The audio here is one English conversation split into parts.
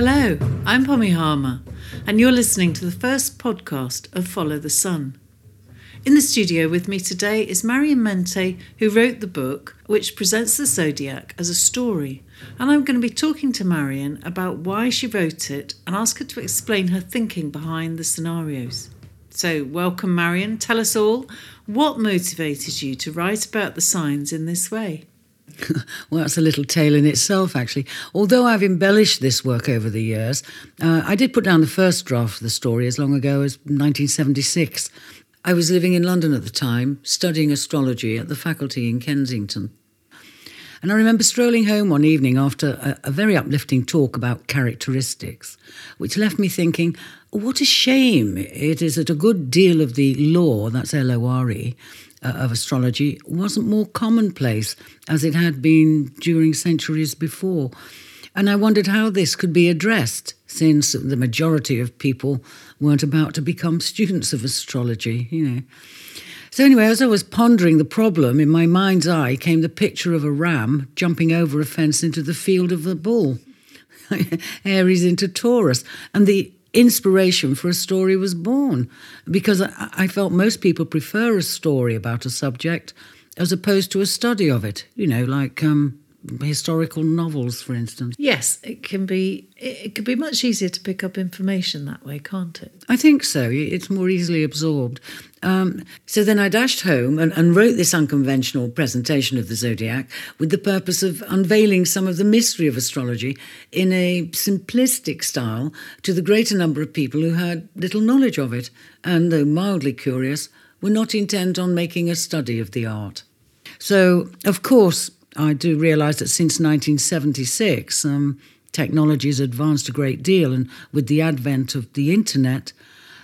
Hello, I'm Pommy Harmer, and you're listening to the first podcast of Follow the Sun. In the studio with me today is Marion Mente, who wrote the book which presents the zodiac as a story. And I'm going to be talking to Marion about why she wrote it and ask her to explain her thinking behind the scenarios. So, welcome, Marion. Tell us all what motivated you to write about the signs in this way. well, that's a little tale in itself, actually. Although I've embellished this work over the years, uh, I did put down the first draft of the story as long ago as 1976. I was living in London at the time, studying astrology at the faculty in Kensington. And I remember strolling home one evening after a, a, very uplifting talk about characteristics, which left me thinking, what a shame it is that a good deal of the lore, that's L O R E, uh, of astrology wasn't more commonplace as it had been during centuries before. And I wondered how this could be addressed, since the majority of people weren't about to become students of astrology, you know. So, anyway, as I was pondering the problem, in my mind's eye came the picture of a ram jumping over a fence into the field of the bull, Aries into Taurus, and the inspiration for a story was born because I, I, felt most people prefer a story about a subject as opposed to a study of it, you know, like um, historical novels, for instance. Yes, it can be. It can be much easier to pick up information that way, can't it? I think so. It's more easily absorbed. Um, so then I dashed home and, and, wrote this unconventional presentation of the zodiac with the purpose of unveiling some of the mystery of astrology in a simplistic style to the greater number of people who had little knowledge of it, and though mildly curious, were not intent on making a study of the art. So, of course, I do realise that since 1976, um, technology has advanced a great deal, and with the advent of the internet,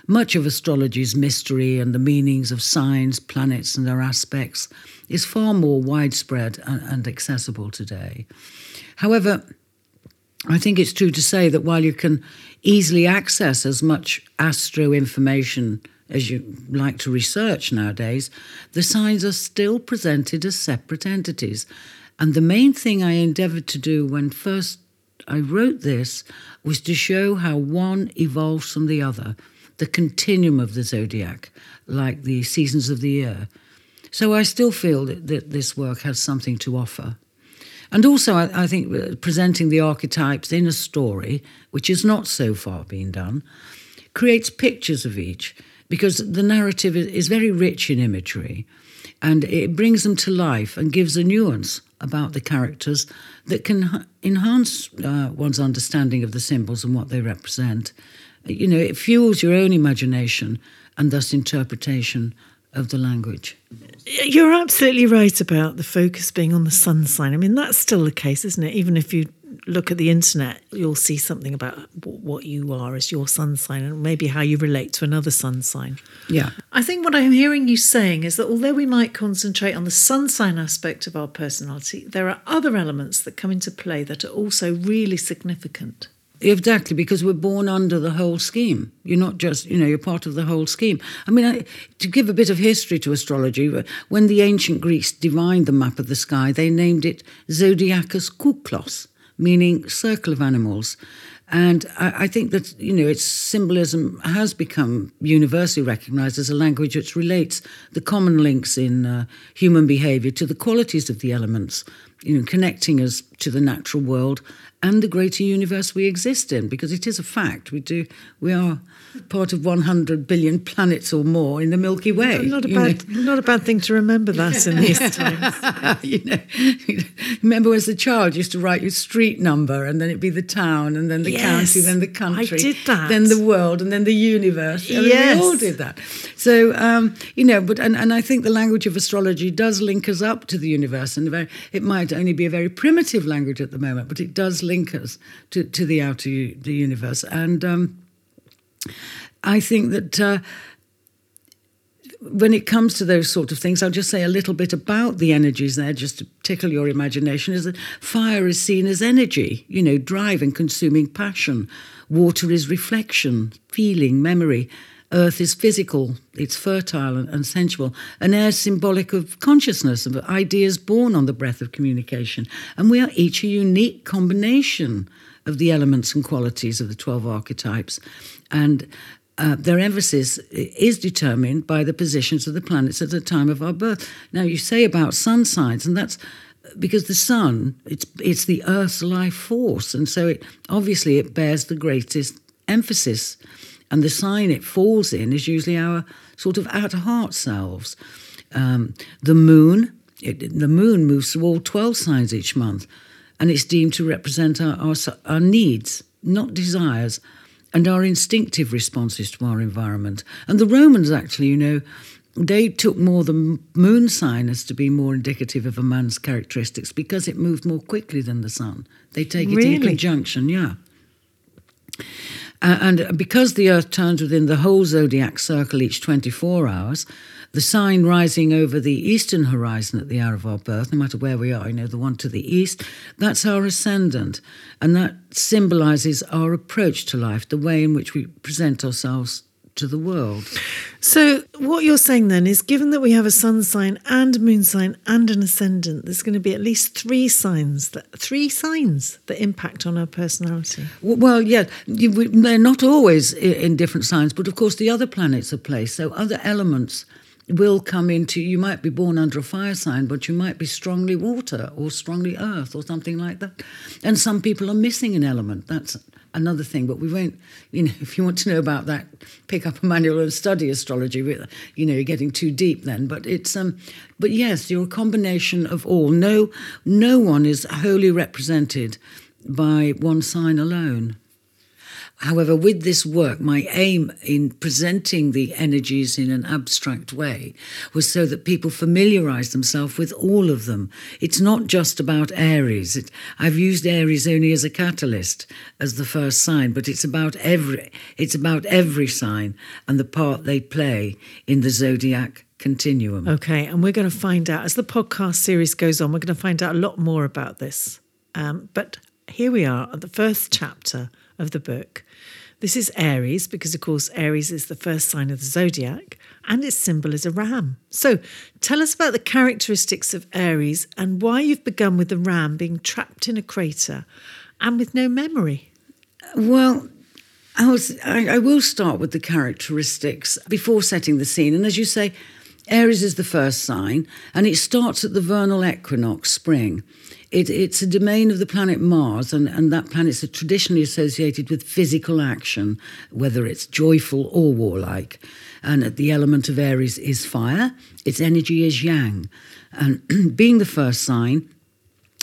much of astrology's mystery and the meanings of signs, planets, and their aspects is far more widespread and, and accessible today. However, I think it's true to say that while you can easily access as much astro information as you like to research nowadays, the signs are still presented as separate entities and the main thing I endeavored to do when first I wrote this was to show how one evolves from the other, the continuum of the zodiac, like the seasons of the year. So I still feel that, that this work has something to offer. And also, I, I think uh, presenting the archetypes in a story, which has not so far been done, creates pictures of each because the narrative is very rich in imagery and it brings them to life and gives a nuance about the characters that can enhance uh, one's understanding of the symbols and what they represent. You know, it fuels your own imagination and thus interpretation of the language. You're absolutely right about the focus being on the sun sign. I mean, that's still the case, isn't it? Even if you look at the internet, you'll see something about what you are as your sun sign and maybe how you relate to another sun sign. Yeah. I think what I'm hearing you saying is that although we might concentrate on the sun sign aspect of our personality, there are other elements that come into play that are also really significant. Exactly, because we're born under the whole scheme. You're not just, you know, you're part of the whole scheme. I mean, I, to give a bit of history to astrology, uh, when the ancient Greeks divined the map of the sky, they named it Zodiacus Kuklos, meaning circle of animals. And I, I, think that, you know, its symbolism has become universally recognized as a language which relates the common links in uh, human behavior to the qualities of the elements, you know, connecting us to the natural world and the greater universe we exist in, because it is a fact. We do, we are part of 100 billion planets or more in the Milky Way. Not a, bad, not a bad thing to remember that in these times. you know, remember as a child, you used to write your street number, and then it'd be the town, and then the yes, county, then the country. I did that. Then the world, and then the universe. I mean, yes. We all did that. So, um, you know, but and, and I think the language of astrology does link us up to the universe, and it might only be a very primitive language at the moment, but it does link us to, to the outer the universe. And um, I think that uh, when it comes to those sort of things, I'll just say a little bit about the energies there, just to tickle your imagination. Is that fire is seen as energy, you know, drive and consuming passion. Water is reflection, feeling, memory. Earth is physical, it's fertile and, and sensual. And air symbolic of consciousness, of ideas born on the breath of communication. And we are each a unique combination of the elements and qualities of the 12 archetypes. And uh, their emphasis is determined by the positions of the planets at the time of our birth. Now, you say about sun signs, and that's because the sun it's it's the Earth's life force, and so it, obviously it bears the greatest emphasis. And the sign it falls in is usually our sort of at heart selves. Um, the moon, it, the moon moves through all twelve signs each month, and it's deemed to represent our, our, our needs, not desires and our instinctive responses to our environment. And the Romans actually, you know, they took more the moon sign as to be more indicative of a man's characteristics because it moved more quickly than the sun. They take it really? in conjunction, yeah. Uh, and because the Earth turns within the whole zodiac circle each 24 hours, the sign rising over the eastern horizon at the hour of our birth, no matter where we are, you know, the one to the east, that's our ascendant. And that symbolizes our approach to life, the way in which we present ourselves to the world. So, what you're saying then is given that we have a sun sign and moon sign and an ascendant, there's going to be at least three signs that three signs that impact on our personality. Well, yeah, they're not always in different signs, but of course the other planets are placed, so other elements will come into you might be born under a fire sign but you might be strongly water or strongly earth or something like that. And some people are missing an element. That's another thing but we won't you know if you want to know about that pick up a manual and study astrology. You know you're getting too deep then but it's um but yes you're a combination of all. No no one is wholly represented by one sign alone However, with this work, my aim in presenting the energies in an abstract way was so that people familiarize themselves with all of them. It's not just about Aries. It, I've used Aries only as a catalyst, as the first sign, but it's about every it's about every sign and the part they play in the zodiac continuum. Okay, and we're going to find out as the podcast series goes on. We're going to find out a lot more about this. Um, but here we are at the first chapter of the book. This is Aries because, of course, Aries is the first sign of the zodiac and its symbol is a ram. So, tell us about the characteristics of Aries and why you've begun with the ram being trapped in a crater and with no memory. Well, I, was, I, I will start with the characteristics before setting the scene. And as you say, Aries is the first sign, and it starts at the vernal equinox, spring. It, it's a domain of the planet Mars, and, and that planet's traditionally associated with physical action, whether it's joyful or warlike. And the element of Aries is fire, its energy is yang. And being the first sign,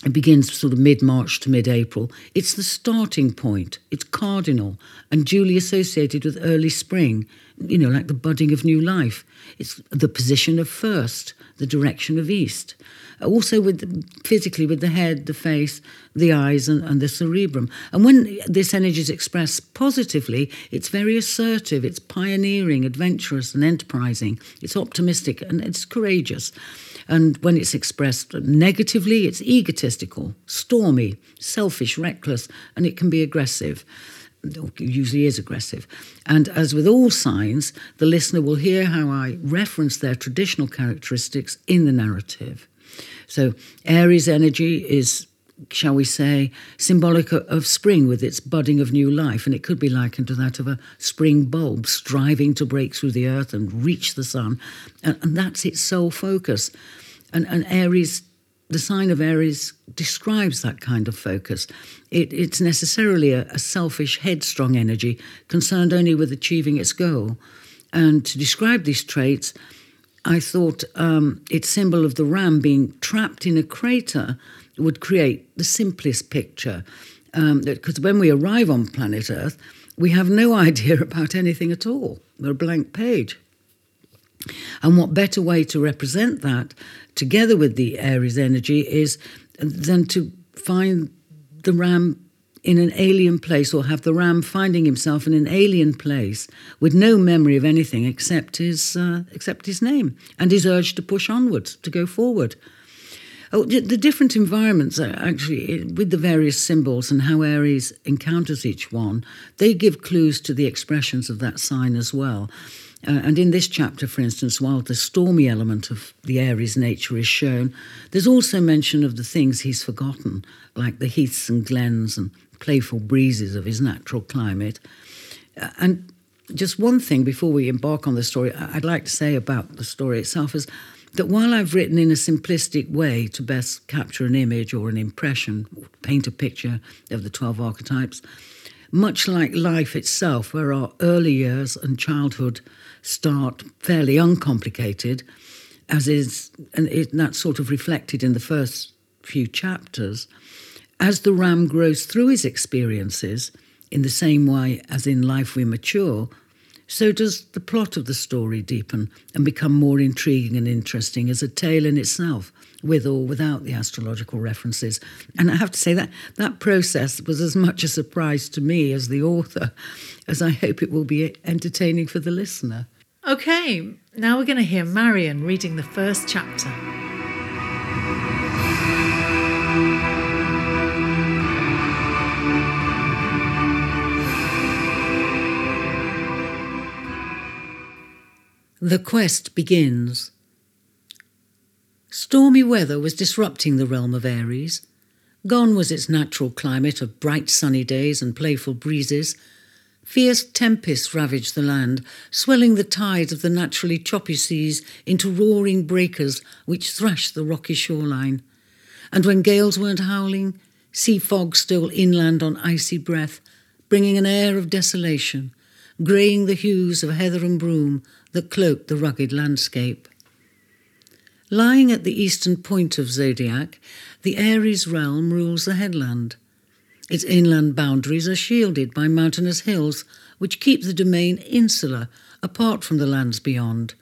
it begins sort of mid March to mid April. It's the starting point, it's cardinal and duly associated with early spring, you know, like the budding of new life. It's the position of first, the direction of east also with physically with the head, the face, the eyes, and, and the cerebrum. And when this energy is expressed positively, it's very assertive, it's pioneering, adventurous, and enterprising. It's optimistic and it's courageous. And when it's expressed negatively, it's egotistical, stormy, selfish, reckless, and it can be aggressive It usually is aggressive. And as with all signs, the listener will hear how I reference their traditional characteristics in the narrative. So Aries energy is shall we say, symbolic of spring with its budding of new life. And it could be likened to that of a spring bulb striving to break through the earth and reach the sun. And, that's its sole focus. And, and, Aries, the sign of Aries, describes that kind of focus. It, it's necessarily a, a selfish, headstrong energy concerned only with achieving its goal. And to describe these traits, I thought um, its symbol of the ram being trapped in a crater would create the simplest picture. Because um, when we arrive on planet Earth, we have no idea about anything at all. We're a blank page. And what better way to represent that, together with the Aries energy, is than to find the ram in an alien place or have the ram finding himself in an alien place with no memory of anything except his, uh, except his name and his urge to push onwards, to go forward. Oh, the different environments, actually, with the various symbols and how Aries encounters each one, they give clues to the expressions of that sign as well. Uh, and in this chapter, for instance, while the stormy element of the Aries nature is shown, there's also mention of the things he's forgotten, like the heaths and glens and playful breezes of his natural climate. Uh, and just one thing before we embark on the story, I'd like to say about the story itself is that while I've written in a simplistic way to best capture an image or an impression, paint a picture of the 12 archetypes, much like life itself, where our early years and childhood start fairly uncomplicated, as is, and it, that's sort of reflected in the first few chapters, as the ram grows through his experiences, in the same way as in life we mature, so does the plot of the story deepen and become more intriguing and interesting as a tale in itself, with or without the astrological references. And I have to say that that process was as much a surprise to me as the author, as I hope it will be entertaining for the listener. Okay, now we're going to hear Marion reading the first chapter. The quest begins. Stormy weather was disrupting the realm of Aries. Gone was its natural climate of bright sunny days and playful breezes. Fierce tempests ravaged the land, swelling the tides of the naturally choppy seas into roaring breakers which thrashed the rocky shoreline. And when gales weren't howling, sea fog stole inland on icy breath, bringing an air of desolation, greying the hues of heather and broom that cloaked the rugged landscape. Lying at the eastern point of Zodiac, the Aries realm rules the headland. Its inland boundaries are shielded by mountainous hills which keep the domain insular, apart from the lands beyond,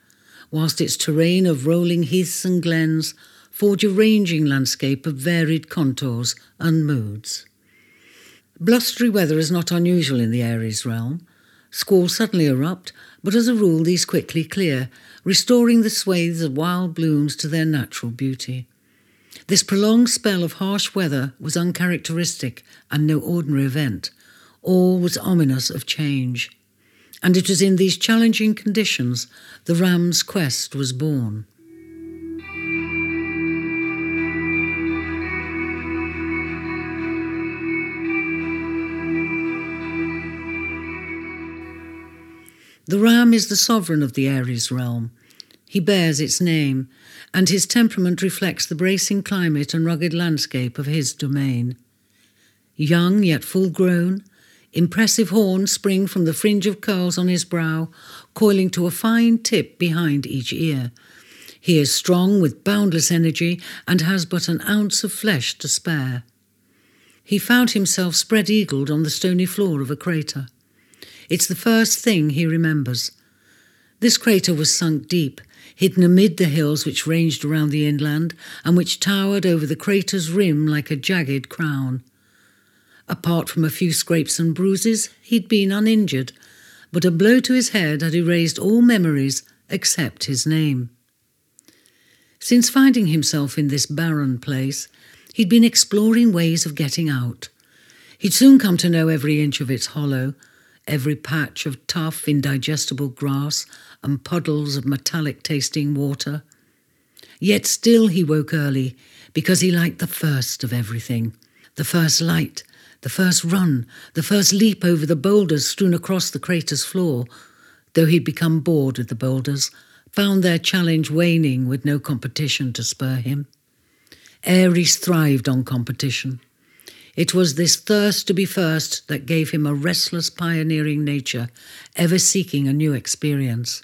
whilst its terrain of rolling heaths and glens forge a ranging landscape of varied contours and moods. Blustery weather is not unusual in the Aries realm. Squalls suddenly erupt, but as a rule these quickly clear, restoring the swathes of wild blooms to their natural beauty. This prolonged spell of harsh weather was uncharacteristic and no ordinary event. All was ominous of change. And it was in these challenging conditions the ram's quest was born. The ram is the sovereign of the Aries realm. He bears its name, and his temperament reflects the bracing climate and rugged landscape of his domain. Young yet full grown, impressive horns spring from the fringe of curls on his brow, coiling to a fine tip behind each ear. He is strong with boundless energy and has but an ounce of flesh to spare. He found himself spread eagled on the stony floor of a crater. It's the first thing he remembers. This crater was sunk deep, hidden amid the hills which ranged around the inland and which towered over the crater's rim like a jagged crown. Apart from a few scrapes and bruises, he'd been uninjured, but a blow to his head had erased all memories except his name. Since finding himself in this barren place, he'd been exploring ways of getting out. He'd soon come to know every inch of its hollow every patch of tough, indigestible grass and puddles of metallic tasting water. Yet still he woke early because he liked the first of everything the first light, the first run, the first leap over the boulders strewn across the crater's floor, though he'd become bored with the boulders, found their challenge waning with no competition to spur him. Aries thrived on competition. It was this thirst to be first that gave him a restless, pioneering nature, ever seeking a new experience.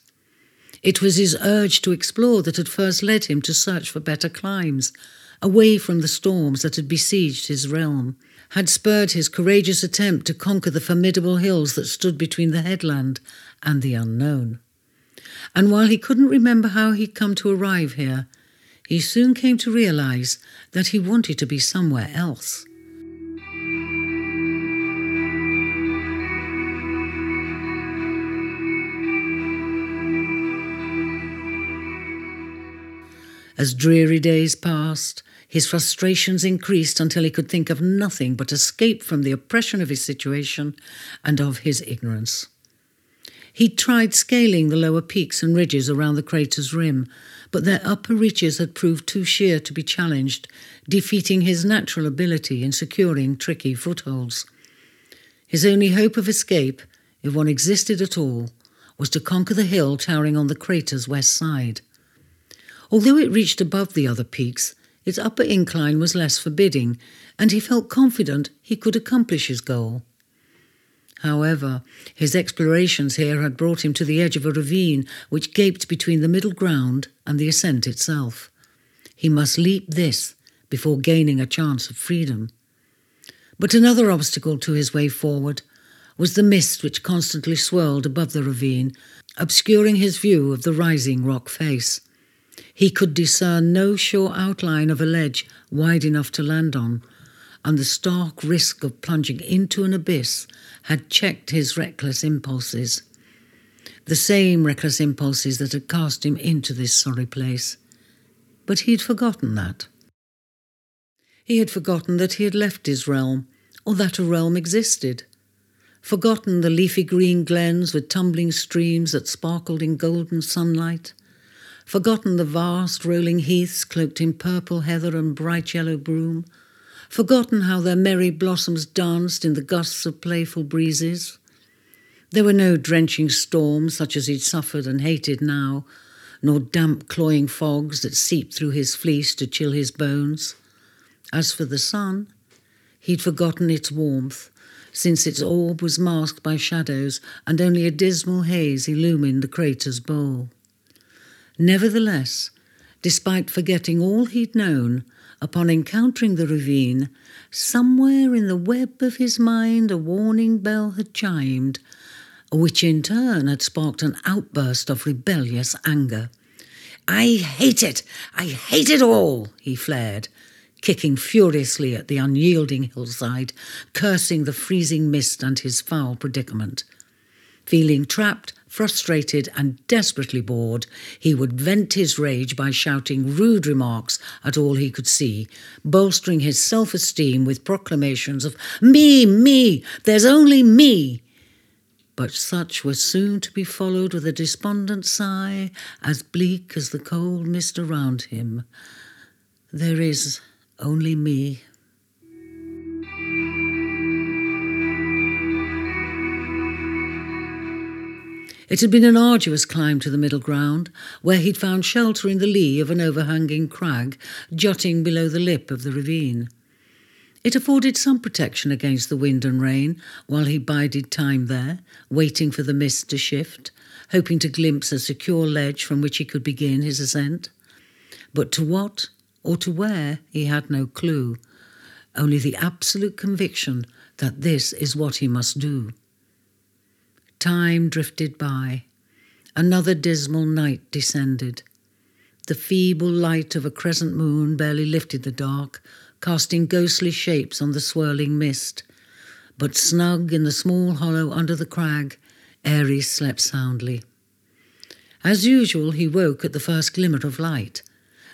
It was his urge to explore that had first led him to search for better climes, away from the storms that had besieged his realm, had spurred his courageous attempt to conquer the formidable hills that stood between the headland and the unknown. And while he couldn't remember how he'd come to arrive here, he soon came to realize that he wanted to be somewhere else. As dreary days passed, his frustrations increased until he could think of nothing but escape from the oppression of his situation and of his ignorance. He tried scaling the lower peaks and ridges around the crater's rim, but their upper reaches had proved too sheer to be challenged, defeating his natural ability in securing tricky footholds. His only hope of escape, if one existed at all, was to conquer the hill towering on the crater's west side. Although it reached above the other peaks, its upper incline was less forbidding, and he felt confident he could accomplish his goal. However, his explorations here had brought him to the edge of a ravine which gaped between the middle ground and the ascent itself. He must leap this before gaining a chance of freedom. But another obstacle to his way forward was the mist which constantly swirled above the ravine, obscuring his view of the rising rock face. He could discern no sure outline of a ledge wide enough to land on, and the stark risk of plunging into an abyss had checked his reckless impulses. The same reckless impulses that had cast him into this sorry place. But he'd forgotten that. He had forgotten that he had left his realm, or that a realm existed. Forgotten the leafy green glens with tumbling streams that sparkled in golden sunlight. Forgotten the vast rolling heaths cloaked in purple heather and bright yellow broom forgotten how their merry blossoms danced in the gusts of playful breezes. There were no drenching storms such as he'd suffered and hated now, nor damp, cloying fogs that seeped through his fleece to chill his bones. As for the sun, he'd forgotten its warmth, since its orb was masked by shadows and only a dismal haze illumined the crater's bowl. Nevertheless, despite forgetting all he'd known, Upon encountering the ravine, somewhere in the web of his mind a warning bell had chimed, which in turn had sparked an outburst of rebellious anger. I hate it! I hate it all! he flared, kicking furiously at the unyielding hillside, cursing the freezing mist and his foul predicament. Feeling trapped, frustrated, and desperately bored, he would vent his rage by shouting rude remarks at all he could see, bolstering his self esteem with proclamations of, Me, me, there's only me. But such were soon to be followed with a despondent sigh, as bleak as the cold mist around him. There is only me. It had been an arduous climb to the middle ground, where he'd found shelter in the lee of an overhanging crag jutting below the lip of the ravine. It afforded some protection against the wind and rain while he bided time there, waiting for the mist to shift, hoping to glimpse a secure ledge from which he could begin his ascent. But to what or to where he had no clue, only the absolute conviction that this is what he must do. Time drifted by. Another dismal night descended. The feeble light of a crescent moon barely lifted the dark, casting ghostly shapes on the swirling mist. But snug in the small hollow under the crag, Aries slept soundly. As usual, he woke at the first glimmer of light.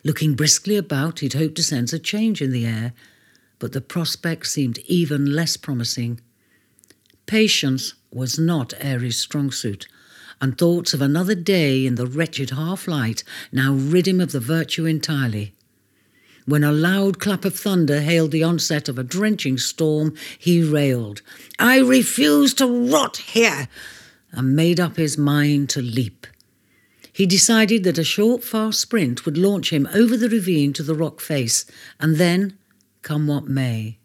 Looking briskly about, he'd hoped to sense a change in the air, but the prospect seemed even less promising. Patience was not Aries' strong suit, and thoughts of another day in the wretched half light now rid him of the virtue entirely. When a loud clap of thunder hailed the onset of a drenching storm, he railed, I refuse to rot here, and made up his mind to leap. He decided that a short, fast sprint would launch him over the ravine to the rock face, and then, come what may.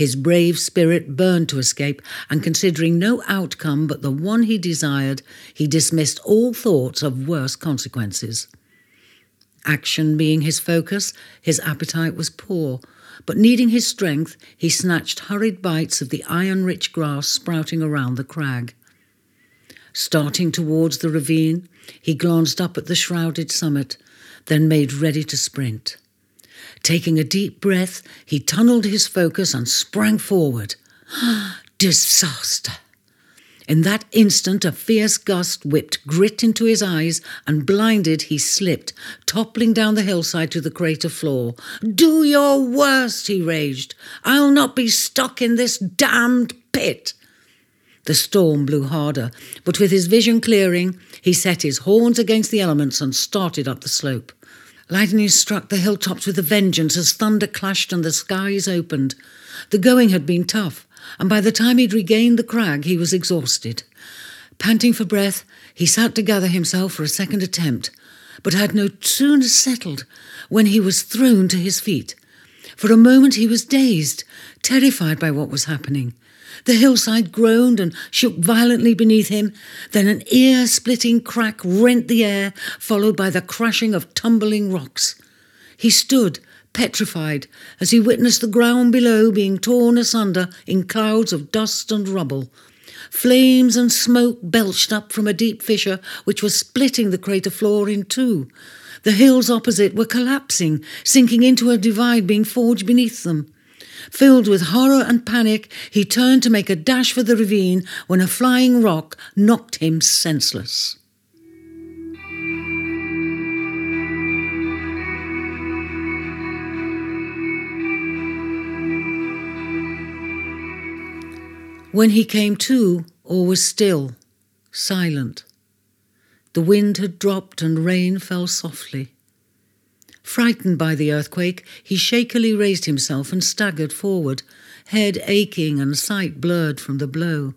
His brave spirit burned to escape, and considering no outcome but the one he desired, he dismissed all thoughts of worse consequences. Action being his focus, his appetite was poor, but needing his strength, he snatched hurried bites of the iron rich grass sprouting around the crag. Starting towards the ravine, he glanced up at the shrouded summit, then made ready to sprint. Taking a deep breath, he tunneled his focus and sprang forward. Disaster! In that instant, a fierce gust whipped grit into his eyes, and blinded, he slipped, toppling down the hillside to the crater floor. Do your worst, he raged. I'll not be stuck in this damned pit. The storm blew harder, but with his vision clearing, he set his horns against the elements and started up the slope. Lightning struck the hilltops with a vengeance as thunder clashed and the skies opened. The going had been tough, and by the time he'd regained the crag, he was exhausted. Panting for breath, he sat to gather himself for a second attempt, but had no sooner settled when he was thrown to his feet. For a moment he was dazed, terrified by what was happening. The hillside groaned and shook violently beneath him. Then an ear splitting crack rent the air, followed by the crashing of tumbling rocks. He stood, petrified, as he witnessed the ground below being torn asunder in clouds of dust and rubble. Flames and smoke belched up from a deep fissure which was splitting the crater floor in two. The hills opposite were collapsing, sinking into a divide being forged beneath them. Filled with horror and panic, he turned to make a dash for the ravine when a flying rock knocked him senseless. When he came to, all was still, silent. The wind had dropped and rain fell softly. Frightened by the earthquake, he shakily raised himself and staggered forward, head aching and sight blurred from the blow.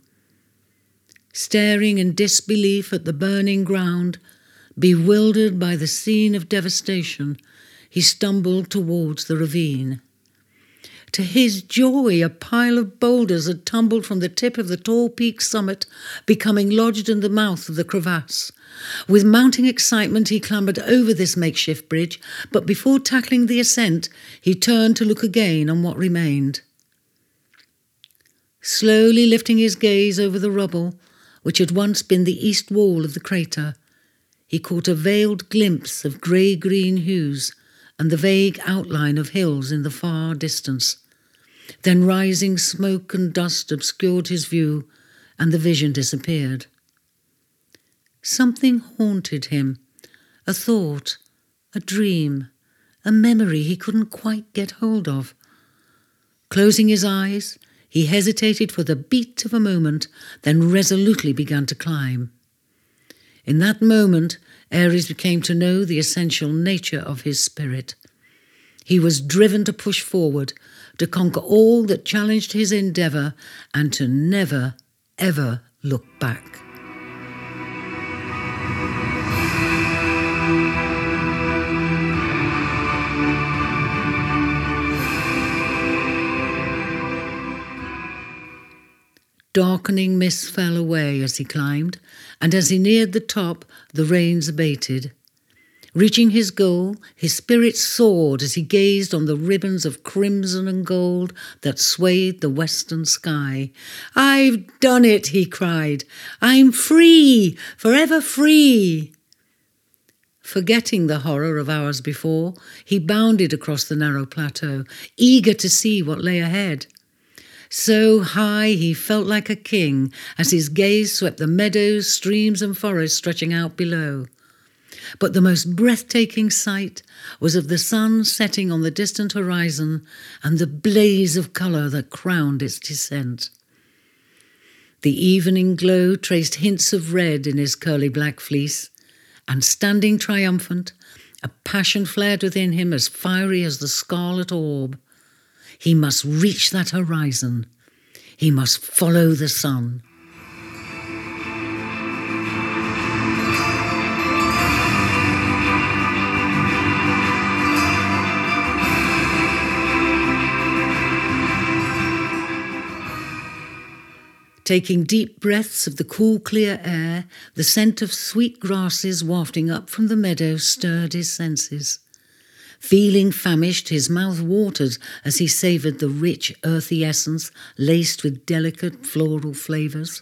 Staring in disbelief at the burning ground, bewildered by the scene of devastation, he stumbled towards the ravine. To his joy, a pile of boulders had tumbled from the tip of the tall peak summit, becoming lodged in the mouth of the crevasse. With mounting excitement, he clambered over this makeshift bridge, but before tackling the ascent, he turned to look again on what remained. Slowly lifting his gaze over the rubble, which had once been the east wall of the crater, he caught a veiled glimpse of grey green hues and the vague outline of hills in the far distance. Then rising smoke and dust obscured his view, and the vision disappeared. Something haunted him a thought, a dream, a memory he couldn't quite get hold of. Closing his eyes, he hesitated for the beat of a moment, then resolutely began to climb. In that moment, Aries became to know the essential nature of his spirit. He was driven to push forward, to conquer all that challenged his endeavour, and to never, ever look back. Darkening mist fell away as he climbed, and as he neared the top, the rains abated. Reaching his goal, his spirit soared as he gazed on the ribbons of crimson and gold that swayed the western sky. I've done it, he cried. I'm free, forever free. Forgetting the horror of hours before, he bounded across the narrow plateau, eager to see what lay ahead. So high he felt like a king as his gaze swept the meadows, streams, and forests stretching out below. But the most breathtaking sight was of the sun setting on the distant horizon and the blaze of colour that crowned its descent. The evening glow traced hints of red in his curly black fleece, and standing triumphant, a passion flared within him as fiery as the scarlet orb. He must reach that horizon. He must follow the sun. Taking deep breaths of the cool, clear air, the scent of sweet grasses wafting up from the meadow stirred his senses. Feeling famished, his mouth watered as he savoured the rich, earthy essence laced with delicate floral flavours.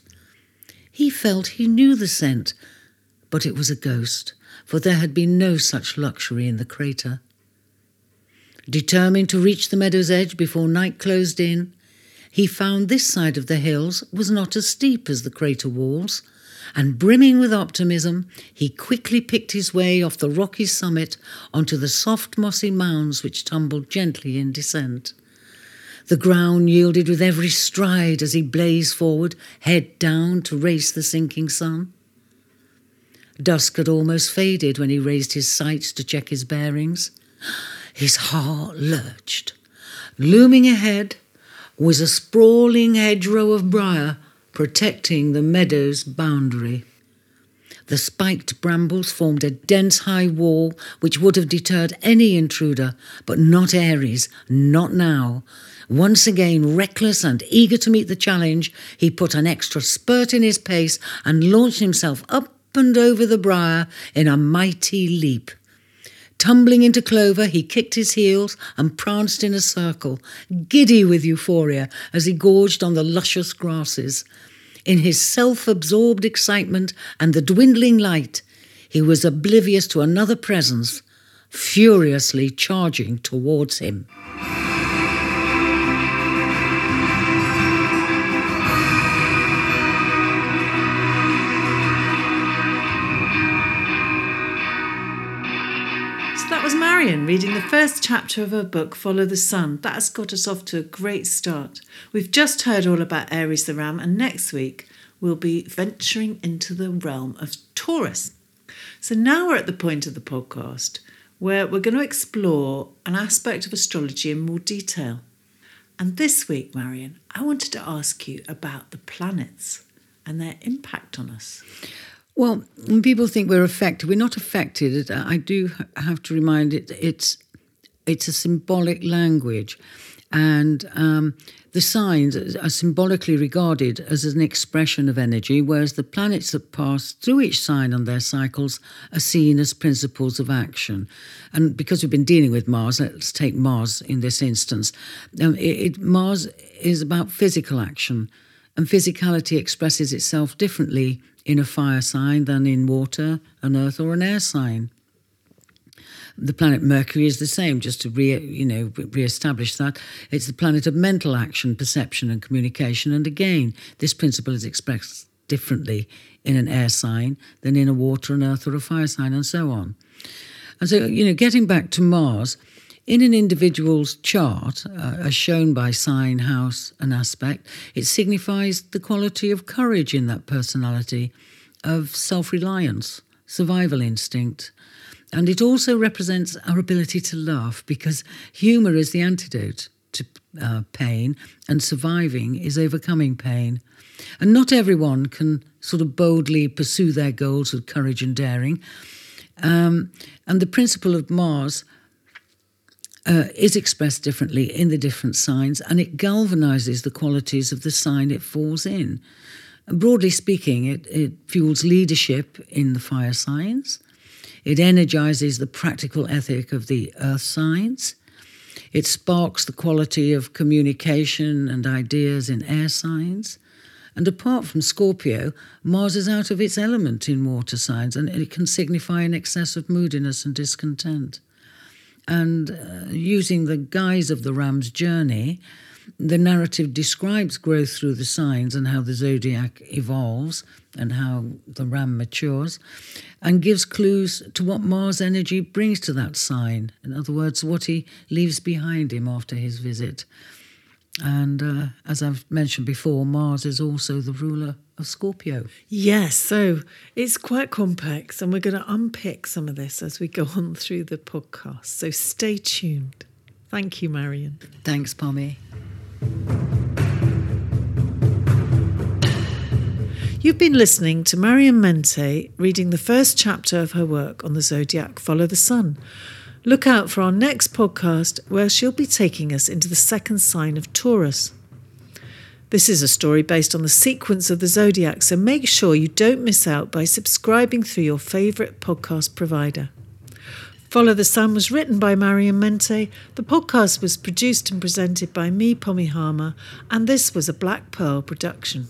He felt he knew the scent, but it was a ghost, for there had been no such luxury in the crater. Determined to reach the meadow's edge before night closed in, he found this side of the hills was not as steep as the crater walls, and brimming with optimism, he quickly picked his way off the rocky summit onto the soft mossy mounds which tumbled gently in descent. The ground yielded with every stride as he blazed forward, head down to race the sinking sun. Dusk had almost faded when he raised his sights to check his bearings. His heart lurched. Looming ahead was a sprawling hedgerow of briar protecting the meadow's boundary. The spiked brambles formed a dense high wall which would have deterred any intruder, but not Aries, not now. Once again, reckless and eager to meet the challenge, he put an extra spurt in his pace and launched himself up and over the briar in a mighty leap. Tumbling into clover, he kicked his heels and pranced in a circle, giddy with euphoria as he gorged on the luscious grasses. In his self absorbed excitement and the dwindling light, he was oblivious to another presence, furiously charging towards him. Marion reading the first chapter of her book, Follow the Sun. That has got us off to a great start. We've just heard all about Aries the Ram, and next week we'll be venturing into the realm of Taurus. So now we're at the point of the podcast where we're going to explore an aspect of astrology in more detail. And this week, Marion, I wanted to ask you about the planets and their impact on us. Well, when people think we're affected, we're not affected. I do have to remind it it's it's a symbolic language, and um, the signs are symbolically regarded as an expression of energy, whereas the planets that pass through each sign on their cycles are seen as principles of action. And because we've been dealing with Mars, let's take Mars in this instance. Um, it, it, Mars is about physical action, and physicality expresses itself differently in a fire sign than in water, an earth, or an air sign. The planet Mercury is the same, just to re, you know re-establish that. It's the planet of mental action, perception, and communication. And again, this principle is expressed differently in an air sign than in a water, an earth, or a fire sign, and so on. And so, you know, getting back to Mars, in an individual's chart, uh, as shown by sign, house, and aspect, it signifies the quality of courage in that personality, of self reliance, survival instinct. And it also represents our ability to laugh because humour is the antidote to uh, pain, and surviving is overcoming pain. And not everyone can sort of boldly pursue their goals with courage and daring. Um, and the principle of Mars uh, is expressed differently in the different signs and it galvanizes the qualities of the sign it falls in. Broadly speaking, it, it fuels leadership in the fire signs, it energizes the practical ethic of the earth signs, it sparks the quality of communication and ideas in air signs. And apart from Scorpio, Mars is out of its element in water signs and it can signify an excess of moodiness and discontent. And uh, using the guise of the ram's journey, the narrative describes growth through the signs and how the zodiac evolves and how the ram matures, and gives clues to what Mars energy brings to that sign. In other words, what he leaves behind him after his visit. And uh, as I've mentioned before, Mars is also the ruler of Scorpio. Yes, so it's quite complex, and we're going to unpick some of this as we go on through the podcast. So stay tuned. Thank you, Marion. Thanks, Pommy. You've been listening to Marion Mente reading the first chapter of her work on the zodiac Follow the Sun. Look out for our next podcast where she'll be taking us into the second sign of Taurus. This is a story based on the sequence of the zodiac, so make sure you don't miss out by subscribing through your favourite podcast provider. Follow the Sun was written by Marion Mente, the podcast was produced and presented by me, Pommy Harmer, and this was a Black Pearl production.